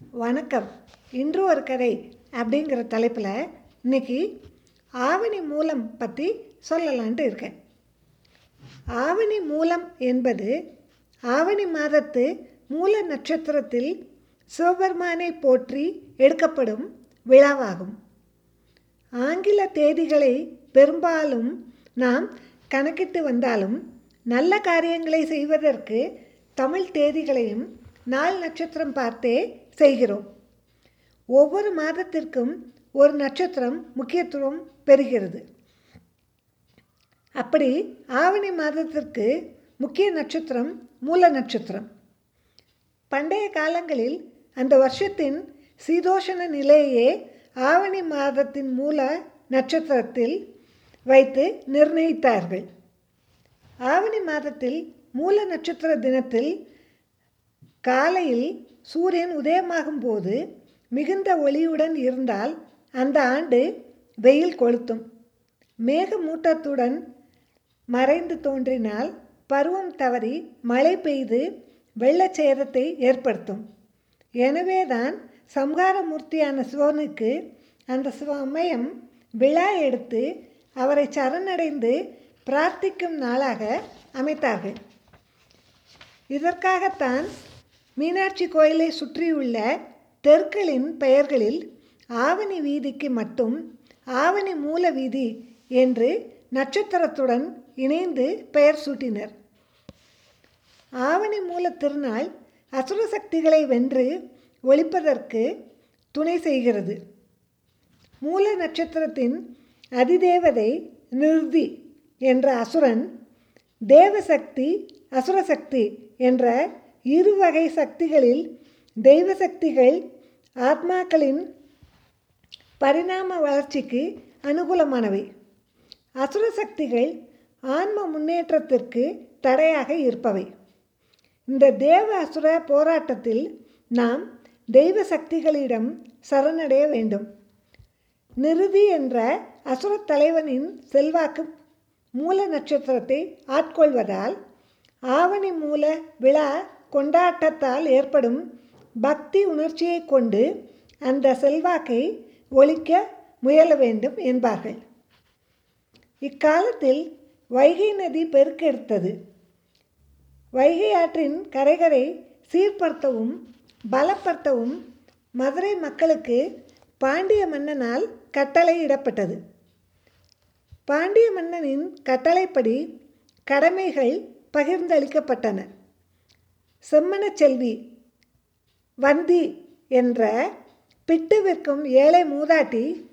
வணக்கம். இன்று ஒரு கதை அப்படிங்கிற தலைப்பில் இன்னைக்கு ஆவணி மூலம் பற்றி சொல்லலான்ட்டு இருக்கேன். ஆவணி மூலம் என்பது ஆவணி மாதத்து மூல நட்சத்திரத்தில் சிவபெருமானை போற்றி எடுக்கப்படும் விழாவாகும். ஆங்கில தேதிகளை பெரும்பாலும் நாம் கணக்கிட்டு வந்தாலும் நல்ல காரியங்களை செய்வதற்கு தமிழ் தேதிகளையும் நாள் நட்சத்திரம் பார்த்தே செய்கிறோம். ஒவ்வொரு மாதத்திற்கும் ஒரு நட்சத்திரம் முக்கியத்துவம் பெறுகிறது. அப்படி ஆவணி மாதத்திற்கு முக்கிய நட்சத்திரம் மூல நட்சத்திரம். பண்டைய காலங்களில் அந்த வருஷத்தின் சீதோஷண நிலையே ஆவணி மாதத்தின் மூல நட்சத்திரத்தில் வைத்து நிர்ணயித்தார்கள். ஆவணி மாதத்தில் மூல நட்சத்திர தினத்தில் காலையில் சூரியன் உதயமாகும் போது மிகுந்த ஒளியுடன் இருந்தால் அந்த ஆண்டு வெயில் கொளுத்தும். மேகமூட்டத்துடன் மறைந்து தோன்றினால் பருவம் தவறி மழை பெய்து வெள்ளச்சேதத்தை ஏற்படுத்தும். எனவேதான் சம்ஹாரமூர்த்தியான சிவனுக்கு அந்த சமயம் விழா எடுத்து அவரை சரணடைந்து பிரார்த்திக்கும் நாளாக அமைத்தார்கள். இதற்காகத்தான் மீனாட்சி கோயிலை சுற்றியுள்ள தெற்களின் பெயர்களில் ஆவணி வீதிக்கு மட்டும் ஆவணி மூல வீதி என்று நட்சத்திரத்துடன் இணைந்து பெயர் சூட்டினர். ஆவணி மூல திருநாள் அசுர சக்திகளை வென்று ஒழிப்பதற்கு துணை செய்கிறது. மூல நட்சத்திரத்தின் அதிதேவதை நிருதி என்ற அசுரன் தேவசக்தி அசுரசக்தி என்ற இரு வகை சக்திகளில் தெய்வ சக்திகள் ஆத்மாக்களின் பரிணாம வளர்ச்சிக்கு அனுகூலமானவை. அசுர சக்திகள் ஆன்ம முன்னேற்றத்திற்கு தடையாக இருப்பவை. இந்த தேவ அசுர போராட்டத்தில் நாம் தெய்வ சக்திகளிடம் சரணடைய வேண்டும். நிருதி என்ற அசுர தலைவனின் செல்வாக்கு மூல நட்சத்திரத்தை ஆட்கொள்வதால் ஆவணி மூல விழா கொண்டாட்டத்தால் ஏற்படும் பக்தி உணர்ச்சியை கொண்டு அந்த செல்வாக்கை ஒழிக்க முயல வேண்டும் என்பார்கள். இக்காலத்தில் வைகை நதி பெருக்கெடுத்தது. வைகை ஆற்றின் கரைகரை சீர்படுத்தவும் பலப்படுத்தவும் மதுரை மக்களுக்கு பாண்டிய மன்னனால் கட்டளையிடப்பட்டது பாண்டிய மன்னனின் கட்டளைப்படி கடமைகள் பகிர்ந்தளிக்கப்பட்டன. செம்மனச் செல்வி வந்தி என்ற பிட்டு விற்கும் ஏழை மூதாட்டி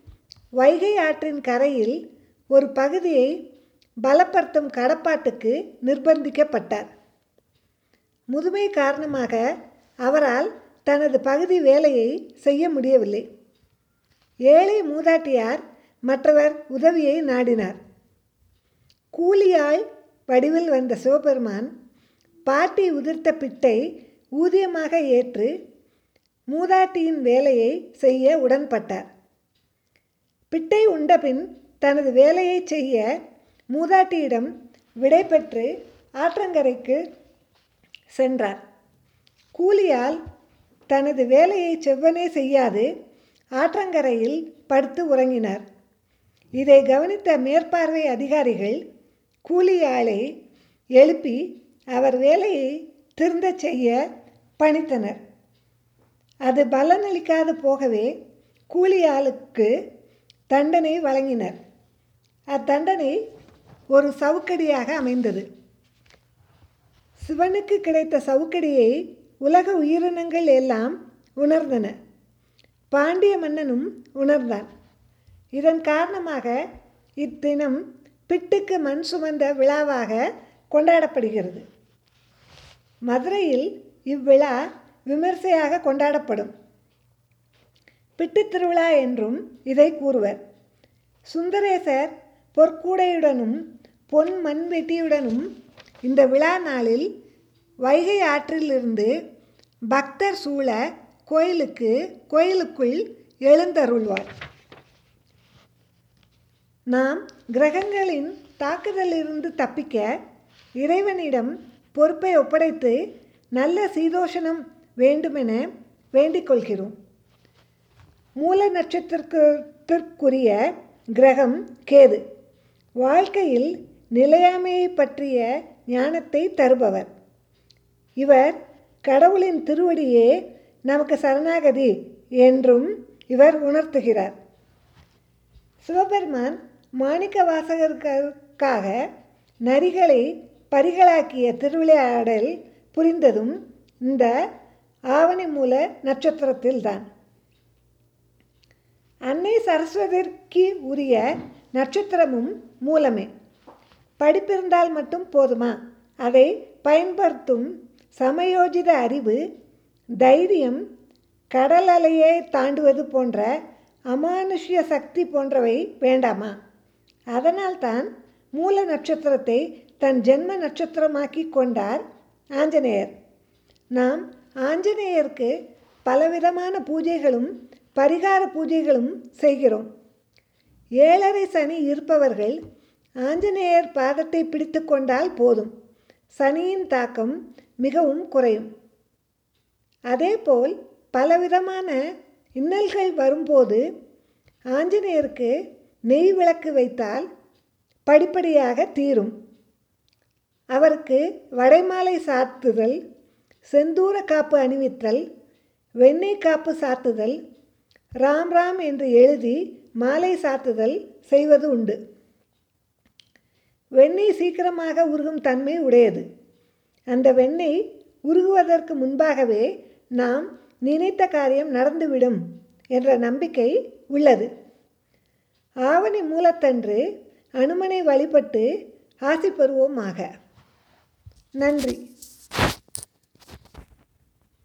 வைகை ஆற்றின் கரையில் ஒரு பகுதியை பலப்படுத்தும் கடப்பாட்டுக்கு நிர்பந்திக்கப்பட்டார். முதுமை காரணமாக அவரால் தனது பகுதி வேலையை செய்ய முடியவில்லை. ஏழை மூதாட்டியார் மற்றவர் உதவியை நாடினார். கூலியாய் வடிவில் வந்த சிவபெருமான் பாட்டி உதிர்த்த பிட்டை ஊதியமாக ஏற்று மூதாட்டியின் வேலையை செய்ய உடன்பட்டார். பிட்டை உண்டபின் தனது வேலையை செய்ய மூதாட்டியிடம் விடை பெற்று ஆற்றங்கரைக்கு சென்றார். கூலியால் தனது வேலையை செவ்வனே செய்யாது ஆற்றங்கரையில் படுத்து உறங்கினார். இதை கவனித்த மேற்பார்வை அதிகாரிகள் கூலியாளை எழுப்பி அவர் வேலையை திருந்தச் செய்ய பணித்தனர். அது பலனளிக்காது போகவே கூலியாளுக்கு தண்டனை வழங்கினர். அத்தண்டனை ஒரு சவுக்கடியாக அமைந்தது. சிவனுக்கு கிடைத்த சவுக்கடியை உலக உயிரினங்கள் எல்லாம் உணர்ந்தன. பாண்டிய மன்னனும் உணர்ந்தான். இதன் காரணமாக இத்தினம் பிட்டுக்கு மண் சுமந்த விழாவாக கொண்டாடப்படுகிறது. மதுரையில் இவ்விழா விமர்சையாக கொண்டாடப்படும். பிட்டு திருவிழா என்றும் இதை கூறுவர். சுந்தரேசர் பொற்கூடையுடனும் பொன் மண்வெட்டியுடனும் இந்த விழா நாளில் வைகை ஆற்றிலிருந்து பக்தர் சூழ கோயிலுக்கு கோயிலுக்குள் எழுந்தருள்வார். நாம் கிரகங்களின் தாக்குதலிருந்து தப்பிக்க இறைவனிடம் பொறுப்பை ஒப்படைத்து நல்ல சீதோஷணம் வேண்டுமென வேண்டிக் கொள்கிறோம் மூல நட்சத்திரத்திற்குரிய கிரகம் கேது. வாழ்க்கையில் நிலையாமையை பற்றிய ஞானத்தை தருபவர். இவர் கடவுளின் திருவடியே நமக்கு சரணாகதி என்றும் இவர் உணர்த்துகிறார். சிவபெருமான் மாணிக்க வாசகருக்காக நரிகளை பரிகளாக்கிய திருவிளையாடல் புரிந்ததும் இந்த ஆவணி மூல நட்சத்திரத்தில்தான். அன்னை சரஸ்வதிக்கு உரிய நட்சத்திரமும் மூலமே. படிப்பிருந்தால் மட்டும் போதுமா? அதை பயன்படுத்தும் சமயோஜித அறிவு தைரியம் கடல் அலையை தாண்டுவது போன்ற அமானுஷ்ய சக்தி போன்றவை வேண்டாமா? அதனால்தான் மூல நட்சத்திரத்தை தன் ஜென்ம நட்சத்திரமாக்கி கொண்டார் ஆஞ்சநேயர். நாம் ஆஞ்சநேயருக்கு பலவிதமான பூஜைகளும் பரிகார பூஜைகளும் செய்கிறோம். ஏழரை சனி இருப்பவர்கள் ஆஞ்சநேயர் பாதத்தை பிடித்து கொண்டால் போதும். சனியின் தாக்கம் மிகவும் குறையும். அதேபோல் பலவிதமான இன்னல்கள் வரும்போது ஆஞ்சநேயருக்கு நெய் விளக்கு வைத்தால் படிப்படியாக தீரும். அவருக்கு வடைமாலை சாத்துதல் செந்தூர காப்பு அணிவித்தல் வெண்ணெய் காப்பு சாத்துதல் ராம் ராம் என்று எழுதி மாலை சாத்துதல் செய்வது உண்டு. வெண்ணெய் சீக்கிரமாக உருகும் தன்மை உடையது. அந்த வெண்ணெய் உருகுவதற்கு முன்பாகவே நாம் நினைத்த காரியம் நடந்துவிடும் என்ற நம்பிக்கை உள்ளது. ஆவணி மூலத்தன்று அனுமனை வழிபட்டு ஆசி பெறுவோமாக. நன்றி.